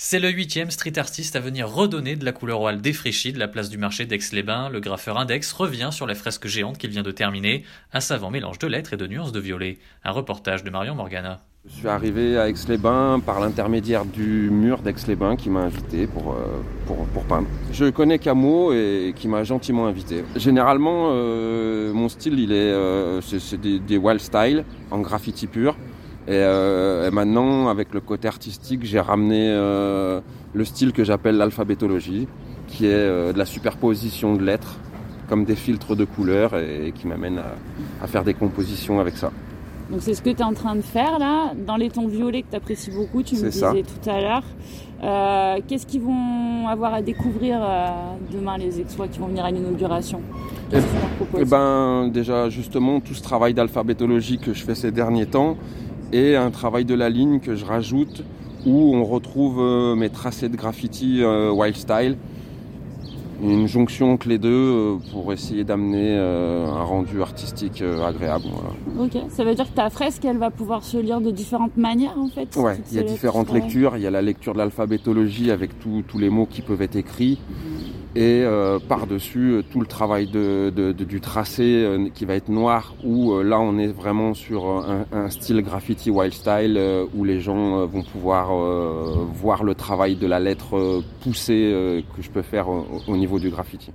C'est le huitième street artiste à venir redonner de la couleur au hall défraîchie de la place du marché d'Aix-les-Bains. Le graffeur Index revient sur les fresques géantes qu'il vient de terminer. Un savant mélange de lettres et de nuances de violet. Un reportage de Marion Morgana. Je suis arrivé à Aix-les-Bains par l'intermédiaire du mur d'Aix-les-Bains qui m'a invité pour, euh, pour, pour, peindre. Je connais Camo et qui m'a gentiment invité. Généralement, euh, mon style, il est, euh, c'est des, des wild style en graffiti pur. Et, et, maintenant, avec le côté artistique, j'ai ramené le style que j'appelle l'alphabétologie, qui est de la superposition de lettres, comme des filtres de couleurs, et, et qui m'amène à, à faire des compositions avec ça. Donc c'est ce que tu es en train de faire là, dans les tons violets que tu apprécies beaucoup, tu me disais ça. tout à l'heure. Euh, Qu'est-ce qu'ils vont avoir à découvrir euh, demain les exploits qui vont venir à l'inauguration? Eh eh ben déjà justement tout ce travail d'alphabétologie que je fais ces derniers temps et un travail de la ligne que je rajoute où on retrouve euh, mes tracés de graffiti euh, wild style une jonction entre les deux euh, pour essayer d'amener euh, un rendu artistique agréable. Voilà. Ok, ça veut dire que ta fresque, elle va pouvoir se lire de différentes manières en fait Ouais, il y a différentes lectures. Il y a la lecture de l'alphabétologie avec tous les mots qui peuvent être écrits. Et euh, par-dessus, tout le travail de, de, de, du tracé euh, qui va être noir, où euh, là on est vraiment sur un, un style graffiti wild style, où les gens vont pouvoir voir le travail de la lettre poussée que je peux faire au niveau du graffiti.